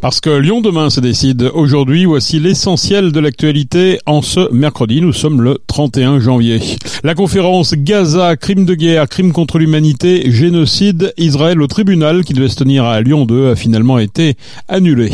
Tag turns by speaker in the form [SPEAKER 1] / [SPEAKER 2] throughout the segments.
[SPEAKER 1] Parce que Lyon demain se décide aujourd'hui, voici l'essentiel de l'actualité en ce mercredi, nous sommes le 31 janvier. La conférence Gaza, crime de guerre, crime contre l'humanité, génocide, Israël au tribunal qui devait se tenir à Lyon 2 a finalement été annulé.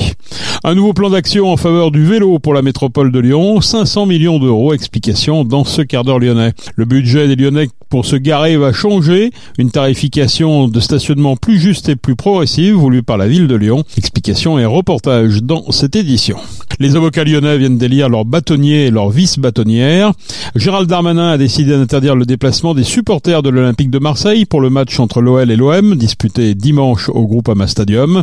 [SPEAKER 1] Un nouveau plan d'action en faveur du vélo pour la métropole de Lyon, 500 millions d'euros, explication dans ce quart d'heure lyonnais. Le budget des Lyonnais pour se garer va changer, une tarification de stationnement plus juste et plus progressive voulue par la ville de Lyon. Explication et reportage dans cette édition. Les avocats lyonnais viennent d'élire leurs bâtonniers et leurs vice-bâtonnières. Gérald Darmanin a décidé d'interdire le déplacement des supporters de l'Olympique de Marseille pour le match entre l'OL et l'OM, disputé dimanche au Groupama Stadium.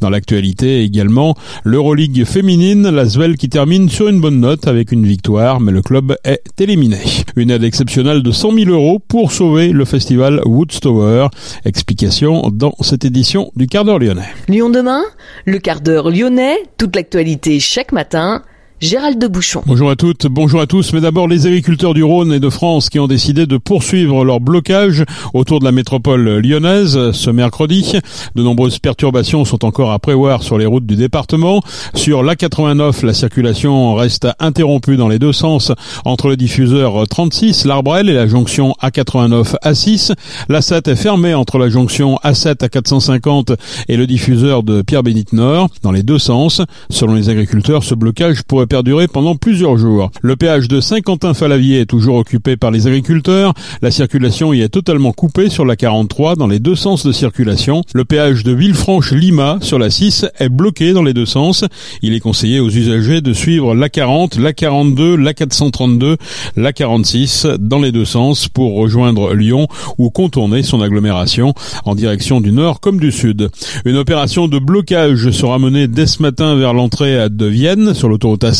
[SPEAKER 1] Dans l'actualité également, l'Euroleague féminine, la Svel qui termine sur une bonne note avec une victoire, mais le club est éliminé. Une aide exceptionnelle de 100 000 euros pour sauver le festival Woodstower. Explication dans cette édition du quart d'heure lyonnais.
[SPEAKER 2] Lyon demain, le quart lyonnais, toute l'actualité chaque matin. Gérald de Bouchon.
[SPEAKER 1] Bonjour à toutes, bonjour à tous. Mais d'abord, les agriculteurs du Rhône et de France qui ont décidé de poursuivre leur blocage autour de la métropole lyonnaise ce mercredi. De nombreuses perturbations sont encore à prévoir sur les routes du département. Sur l'A89, la circulation reste interrompue dans les deux sens entre le diffuseur 36, l'Arbrel et la jonction A89 A6. La 7 est fermée entre la jonction A7 à 450 et le diffuseur de Pierre-Bénite Nord dans les deux sens. Selon les agriculteurs, ce blocage pourrait perdurer pendant plusieurs jours. Le péage de Saint-Quentin-Falavier est toujours occupé par les agriculteurs. La circulation y est totalement coupée sur la 43 dans les deux sens de circulation. Le péage de Villefranche-Lima sur la 6 est bloqué dans les deux sens. Il est conseillé aux usagers de suivre la 40, la 42, la 432, la 46 dans les deux sens pour rejoindre Lyon ou contourner son agglomération en direction du nord comme du sud. Une opération de blocage sera menée dès ce matin vers l'entrée de Vienne sur l'autoroute A7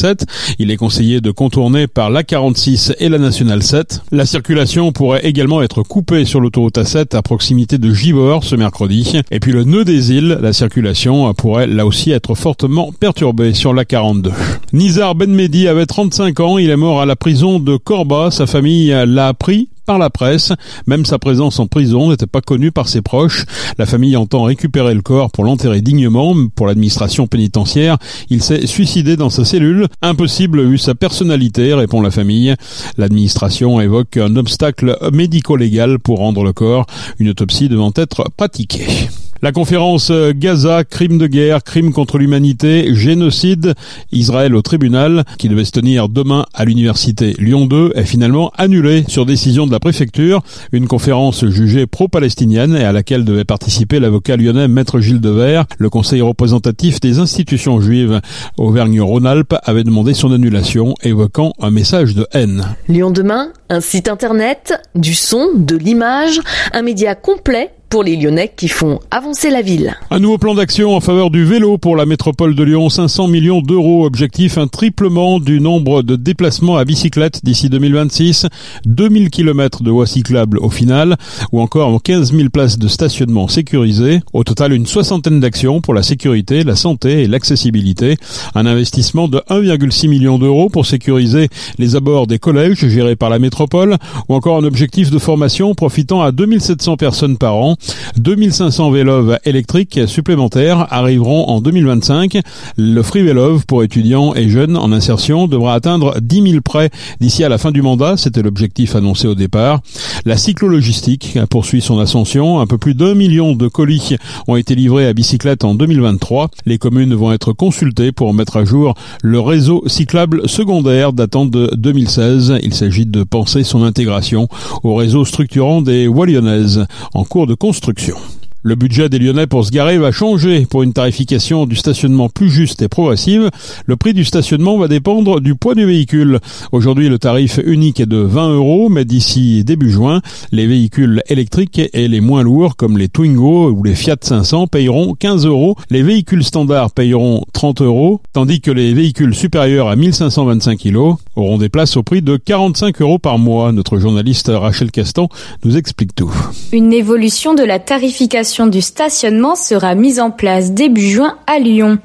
[SPEAKER 1] il est conseillé de contourner par la 46 et la nationale 7. La circulation pourrait également être coupée sur l'autoroute A7 à proximité de Givor ce mercredi. Et puis le nœud des îles, la circulation pourrait là aussi être fortement perturbée sur la 42. Nizar Benmedi avait 35 ans, il est mort à la prison de Corba, sa famille l'a appris par la presse. Même sa présence en prison n'était pas connue par ses proches. La famille entend récupérer le corps pour l'enterrer dignement. Pour l'administration pénitentiaire, il s'est suicidé dans sa cellule. Impossible vu sa personnalité, répond la famille. L'administration évoque un obstacle médico-légal pour rendre le corps, une autopsie devant être pratiquée. La conférence Gaza, crime de guerre, crime contre l'humanité, génocide, Israël au tribunal, qui devait se tenir demain à l'université Lyon 2, est finalement annulée sur décision de la préfecture. Une conférence jugée pro-palestinienne et à laquelle devait participer l'avocat lyonnais Maître Gilles Devers. Le conseil représentatif des institutions juives Auvergne-Rhône-Alpes avait demandé son annulation, évoquant un message de haine.
[SPEAKER 2] Lyon demain, un site internet, du son, de l'image, un média complet pour les Lyonnais qui font avancer la ville.
[SPEAKER 1] Un nouveau plan d'action en faveur du vélo pour la métropole de Lyon, 500 millions d'euros. Objectif, un triplement du nombre de déplacements à bicyclette d'ici 2026, 2000 km de voies cyclables au final, ou encore 15 000 places de stationnement sécurisées. Au total, une soixantaine d'actions pour la sécurité, la santé et l'accessibilité. Un investissement de 1,6 million d'euros pour sécuriser les abords des collèges gérés par la métropole, ou encore un objectif de formation profitant à 2700 personnes par an. 2500 vélos électriques supplémentaires arriveront en 2025. Le Free Vélove pour étudiants et jeunes en insertion devra atteindre 10 000 prêts d'ici à la fin du mandat. C'était l'objectif annoncé au départ. La cyclologistique poursuit son ascension. Un peu plus d'un million de colis ont été livrés à bicyclette en 2023. Les communes vont être consultées pour mettre à jour le réseau cyclable secondaire datant de 2016. Il s'agit de penser son intégration au réseau structurant des Wallonnaises en cours de construction. Le budget des Lyonnais pour se garer va changer pour une tarification du stationnement plus juste et progressive. Le prix du stationnement va dépendre du poids du véhicule. Aujourd'hui, le tarif unique est de 20 euros, mais d'ici début juin, les véhicules électriques et les moins lourds, comme les Twingo ou les Fiat 500, payeront 15 euros. Les véhicules standards payeront 30 euros, tandis que les véhicules supérieurs à 1525 kg auront des places au prix de 45 euros par mois. Notre journaliste Rachel Castan nous explique tout.
[SPEAKER 3] Une évolution de la tarification tarification du stationnement sera mise en place début juin à Lyon.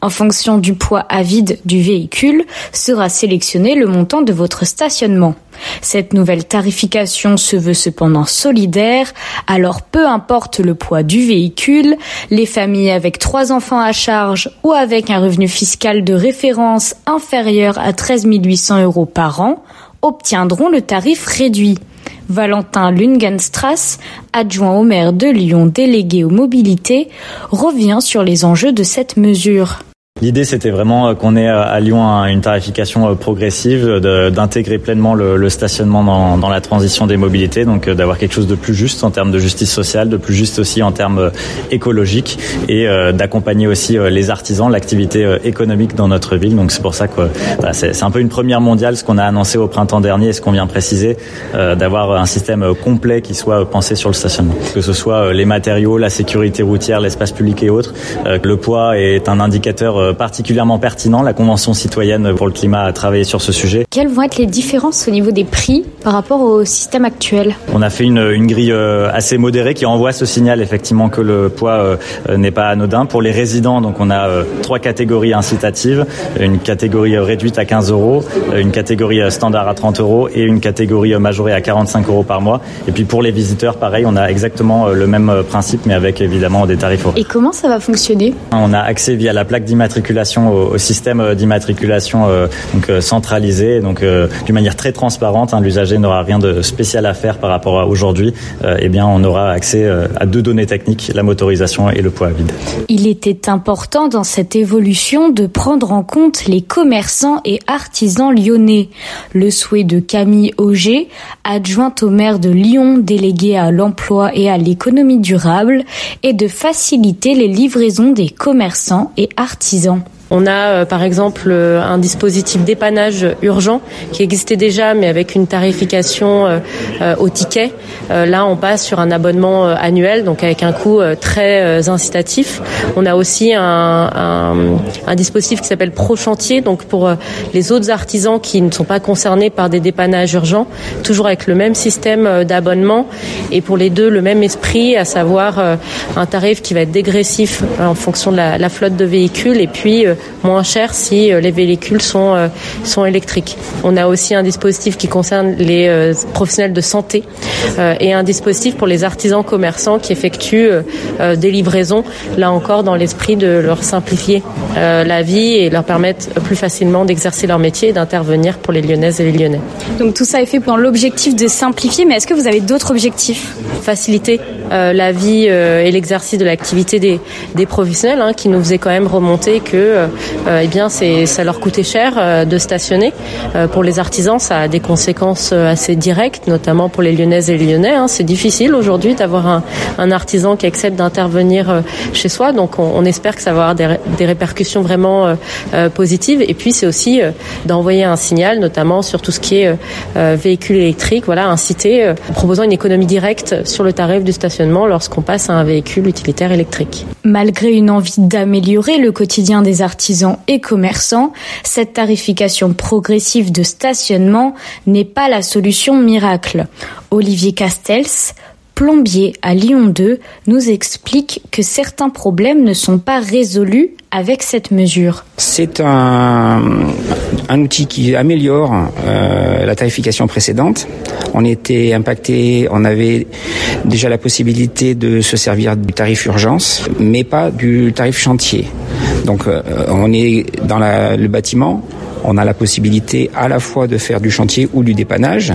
[SPEAKER 3] En fonction du poids à vide du véhicule, sera sélectionné le montant de votre stationnement. Cette nouvelle tarification se veut cependant solidaire, alors peu importe le poids du véhicule, les familles avec trois enfants à charge ou avec un revenu fiscal de référence inférieur à 13 800 euros par an obtiendront le tarif réduit. Valentin Lungenstrass, adjoint au maire de Lyon délégué aux mobilités, revient sur les enjeux de cette mesure.
[SPEAKER 4] L'idée, c'était vraiment euh, qu'on ait euh, à Lyon une tarification euh, progressive, d'intégrer pleinement le, stationnement dans, la transition des mobilités, donc d'avoir quelque chose de plus juste en termes de justice sociale, de plus juste aussi en termes écologiques et d'accompagner aussi les artisans, l'activité économique dans notre ville. Donc c'est pour ça que c'est un peu une première mondiale, ce qu'on a annoncé au printemps dernier et ce qu'on vient préciser, d'avoir un système complet qui soit pensé sur le stationnement, que ce soit les matériaux, la sécurité routière, l'espace public et autres. Le poids est un indicateur euh, particulièrement pertinent. La Convention citoyenne pour le climat a travaillé sur ce sujet.
[SPEAKER 3] Quelles vont être les différences au niveau des prix par rapport au système actuel?
[SPEAKER 4] On a fait une, une, grille euh, assez modérée qui envoie ce signal effectivement que le poids euh, n'est pas anodin. Pour les résidents, donc on a trois catégories incitatives, une catégorie réduite à 15 euros, une catégorie standard à 30 euros et une catégorie majorée à 45 euros par mois. Et puis pour les visiteurs, pareil, on a exactement le même principe mais avec évidemment des tarifs hauts.
[SPEAKER 3] Et comment ça va fonctionner?
[SPEAKER 4] On a accès via la plaque d'immatriculation au, système euh, d'immatriculation euh, euh, centralisé, donc d'une manière très transparente. Hein, L'usager n'aura rien de spécial à faire par rapport à aujourd'hui. eh bien, on aura accès à deux données techniques la motorisation et le poids vide.
[SPEAKER 3] Il était important dans cette évolution de prendre en compte les commerçants et artisans lyonnais. Le souhait de Camille Auger, adjointe au maire de Lyon, déléguée à l'emploi et à l'économie durable, est de faciliter les livraisons des commerçants et artisans ans
[SPEAKER 5] on a euh, par exemple euh, un dispositif dépannage urgent qui existait déjà mais avec une tarification euh, au ticket. là on passe sur un abonnement annuel donc avec un coût très incitatif. On a aussi un, dispositif qui s'appelle Pro Chantier donc pour les autres artisans qui ne sont pas concernés par des dépannages urgents, toujours avec le même système d'abonnement et pour les deux le même esprit, à savoir un tarif qui va être dégressif en fonction de la, la flotte de véhicules et puis moins cher si euh, les véhicules sont, euh, sont électriques. On a aussi un dispositif qui concerne les euh, professionnels de santé et un dispositif pour les artisans commerçants qui effectuent des livraisons, là encore dans l'esprit de leur simplifier la vie et leur permettre plus facilement d'exercer leur métier et d'intervenir pour les Lyonnaises et les Lyonnais.
[SPEAKER 3] Donc tout ça est fait pour l'objectif de simplifier, mais est-ce que vous avez d'autres objectifs?
[SPEAKER 5] Faciliter la vie et l'exercice de l'activité des, des professionnels hein, qui nous faisait quand même remonter que euh, eh bien c'est ça leur coûtait cher euh, de stationner. Euh, pour les artisans, ça a des conséquences assez directes, notamment pour les Lyonnaises et les Lyonnais. Hein. C'est difficile aujourd'hui d'avoir un, un, artisan qui accepte d'intervenir chez soi, donc on, on, espère que ça va avoir des, des répercussions vraiment positives. Et puis c'est aussi d'envoyer un signal, notamment sur tout ce qui est véhicule électrique, voilà, inciter, proposant une économie directe sur le tarif du stationnement lorsqu'on passe à un véhicule utilitaire électrique.
[SPEAKER 3] Malgré une envie d'améliorer le quotidien des artisans, et commerçants, cette tarification progressive de stationnement n'est pas la solution miracle. Olivier Castels, plombier à Lyon 2, nous explique que certains problèmes ne sont pas résolus avec cette mesure.
[SPEAKER 6] C'est un, outil qui améliore euh, la tarification précédente. On était impacté, on avait déjà la possibilité de se servir du tarif urgence, mais pas du tarif chantier. Donc euh, on est dans le bâtiment, on a la possibilité à la fois de faire du chantier ou du dépannage.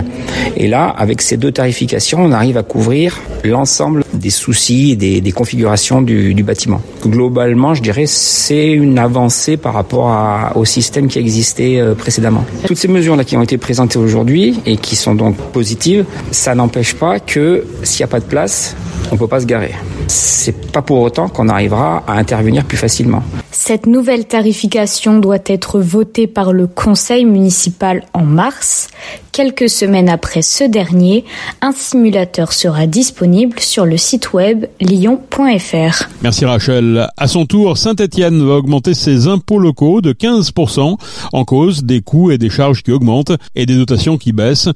[SPEAKER 6] Et là, avec ces deux tarifications, on arrive à couvrir l'ensemble des soucis et des, configurations du, bâtiment. Globalement, je dirais, c'est une avancée par rapport au système qui existait euh, précédemment. Toutes ces mesures-là qui ont été présentées aujourd'hui et qui sont donc positives, ça n'empêche pas que s'il n'y a pas de place, on ne peut pas se garer. C'est pas pour autant qu'on arrivera à intervenir plus facilement.
[SPEAKER 3] Cette nouvelle tarification doit être votée par le conseil municipal en mars. Quelques semaines après ce dernier, un simulateur sera disponible sur le site web lyon.fr.
[SPEAKER 1] Merci Rachel. À son tour, Saint-Etienne va augmenter ses impôts locaux de 15% en cause des coûts et des charges qui augmentent et des dotations qui baissent.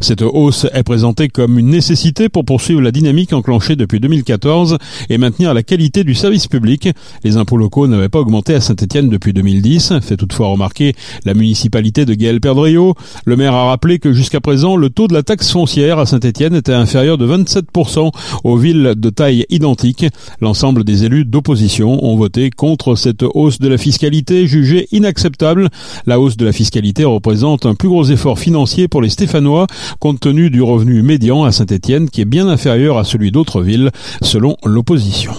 [SPEAKER 1] Cette hausse est présentée comme une nécessité pour poursuivre la dynamique enclenchée depuis 2014 14 et maintenir la qualité du service public. Les impôts locaux n'avaient pas augmenté à Saint-Etienne depuis 2010, fait toutefois remarquer la municipalité de Gaël Perdriau. Le maire a rappelé que jusqu'à présent, le taux de la taxe foncière à Saint-Etienne était inférieur de 27% aux villes de taille identique. L'ensemble des élus d'opposition ont voté contre cette hausse de la fiscalité jugée inacceptable. La hausse de la fiscalité représente un plus gros effort financier pour les Stéphanois compte tenu du revenu médian à Saint-Etienne qui est bien inférieur à celui d'autres villes selon l'opposition.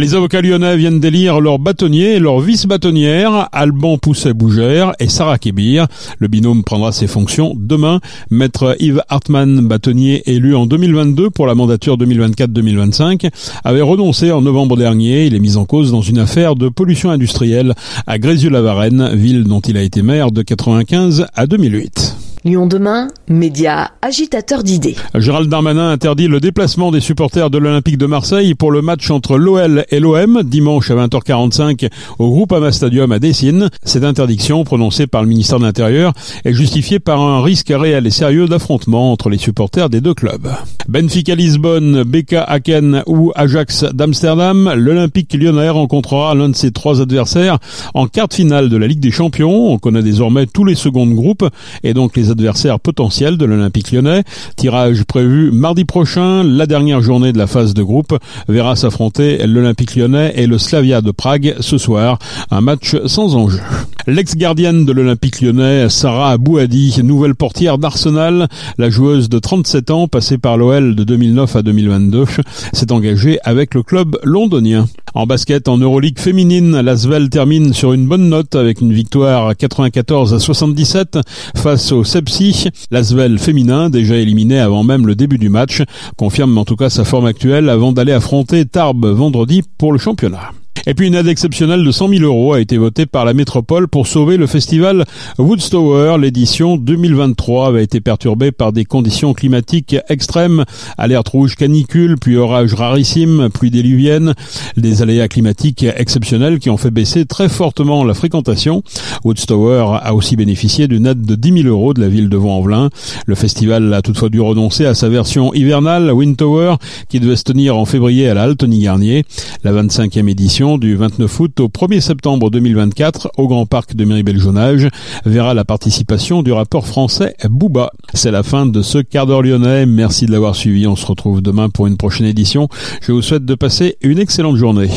[SPEAKER 1] Les avocats lyonnais viennent d'élire leur bâtonnier et leur vice-bâtonnière, Alban Pousset-Bougère et Sarah Kébir. Le binôme prendra ses fonctions demain. Maître Yves Hartmann, bâtonnier élu en 2022 pour la mandature 2024-2025, avait renoncé en novembre dernier. Il est mis en cause dans une affaire de pollution industrielle à Grézieux-la-Varenne, ville dont il a été maire de 95 à 2008.
[SPEAKER 2] Lyon demain, média agitateur d'idées.
[SPEAKER 1] Gérald Darmanin interdit le déplacement des supporters de l'Olympique de Marseille pour le match entre l'OL et l'OM dimanche à 20h45 au Groupama Stadium à Dessine. Cette interdiction prononcée par le ministère de l'Intérieur est justifiée par un risque réel et sérieux d'affrontement entre les supporters des deux clubs. Benfica Lisbonne, BK Aken ou Ajax d'Amsterdam, l'Olympique lyonnais rencontrera l'un de ses trois adversaires en quart de finale de la Ligue des Champions. On connaît désormais tous les secondes groupes et donc les adversaires potentiels de l'Olympique lyonnais. Tirage prévu mardi prochain. La dernière journée de la phase de groupe verra s'affronter l'Olympique lyonnais et le Slavia de Prague ce soir. Un match sans enjeu. L'ex-gardienne de l'Olympique lyonnais, Sarah Abouadi, nouvelle portière d'Arsenal, la joueuse de 37 ans, passée par l'OL de 2009 à 2022, s'est engagée avec le club londonien. En basket, en Euroleague féminine, l'Asvel termine sur une bonne note avec une victoire 94 à 77 face au Sepsi. L'Asvel féminin, déjà éliminé avant même le début du match, confirme en tout cas sa forme actuelle avant d'aller affronter Tarbes vendredi pour le championnat. Et puis une aide exceptionnelle de 100 000 euros a été votée par la métropole pour sauver le festival Woodstower. L'édition 2023 avait été perturbée par des conditions climatiques extrêmes, alerte rouge canicule, puis orage rarissime, pluie déluvienne, des aléas climatiques exceptionnels qui ont fait baisser très fortement la fréquentation. Woodstower a aussi bénéficié d'une aide de 10 000 euros de la ville de Vaux-en-Velin. Le festival a toutefois dû renoncer à sa version hivernale, Windtower, qui devait se tenir en février à la Garnier. La 25e édition du 29 août au 1er septembre 2024 au Grand Parc de Méribel-Jonage verra la participation du rapport français Booba. C'est la fin de ce quart d'heure lyonnais. Merci de l'avoir suivi. On se retrouve demain pour une prochaine édition. Je vous souhaite de passer une excellente journée.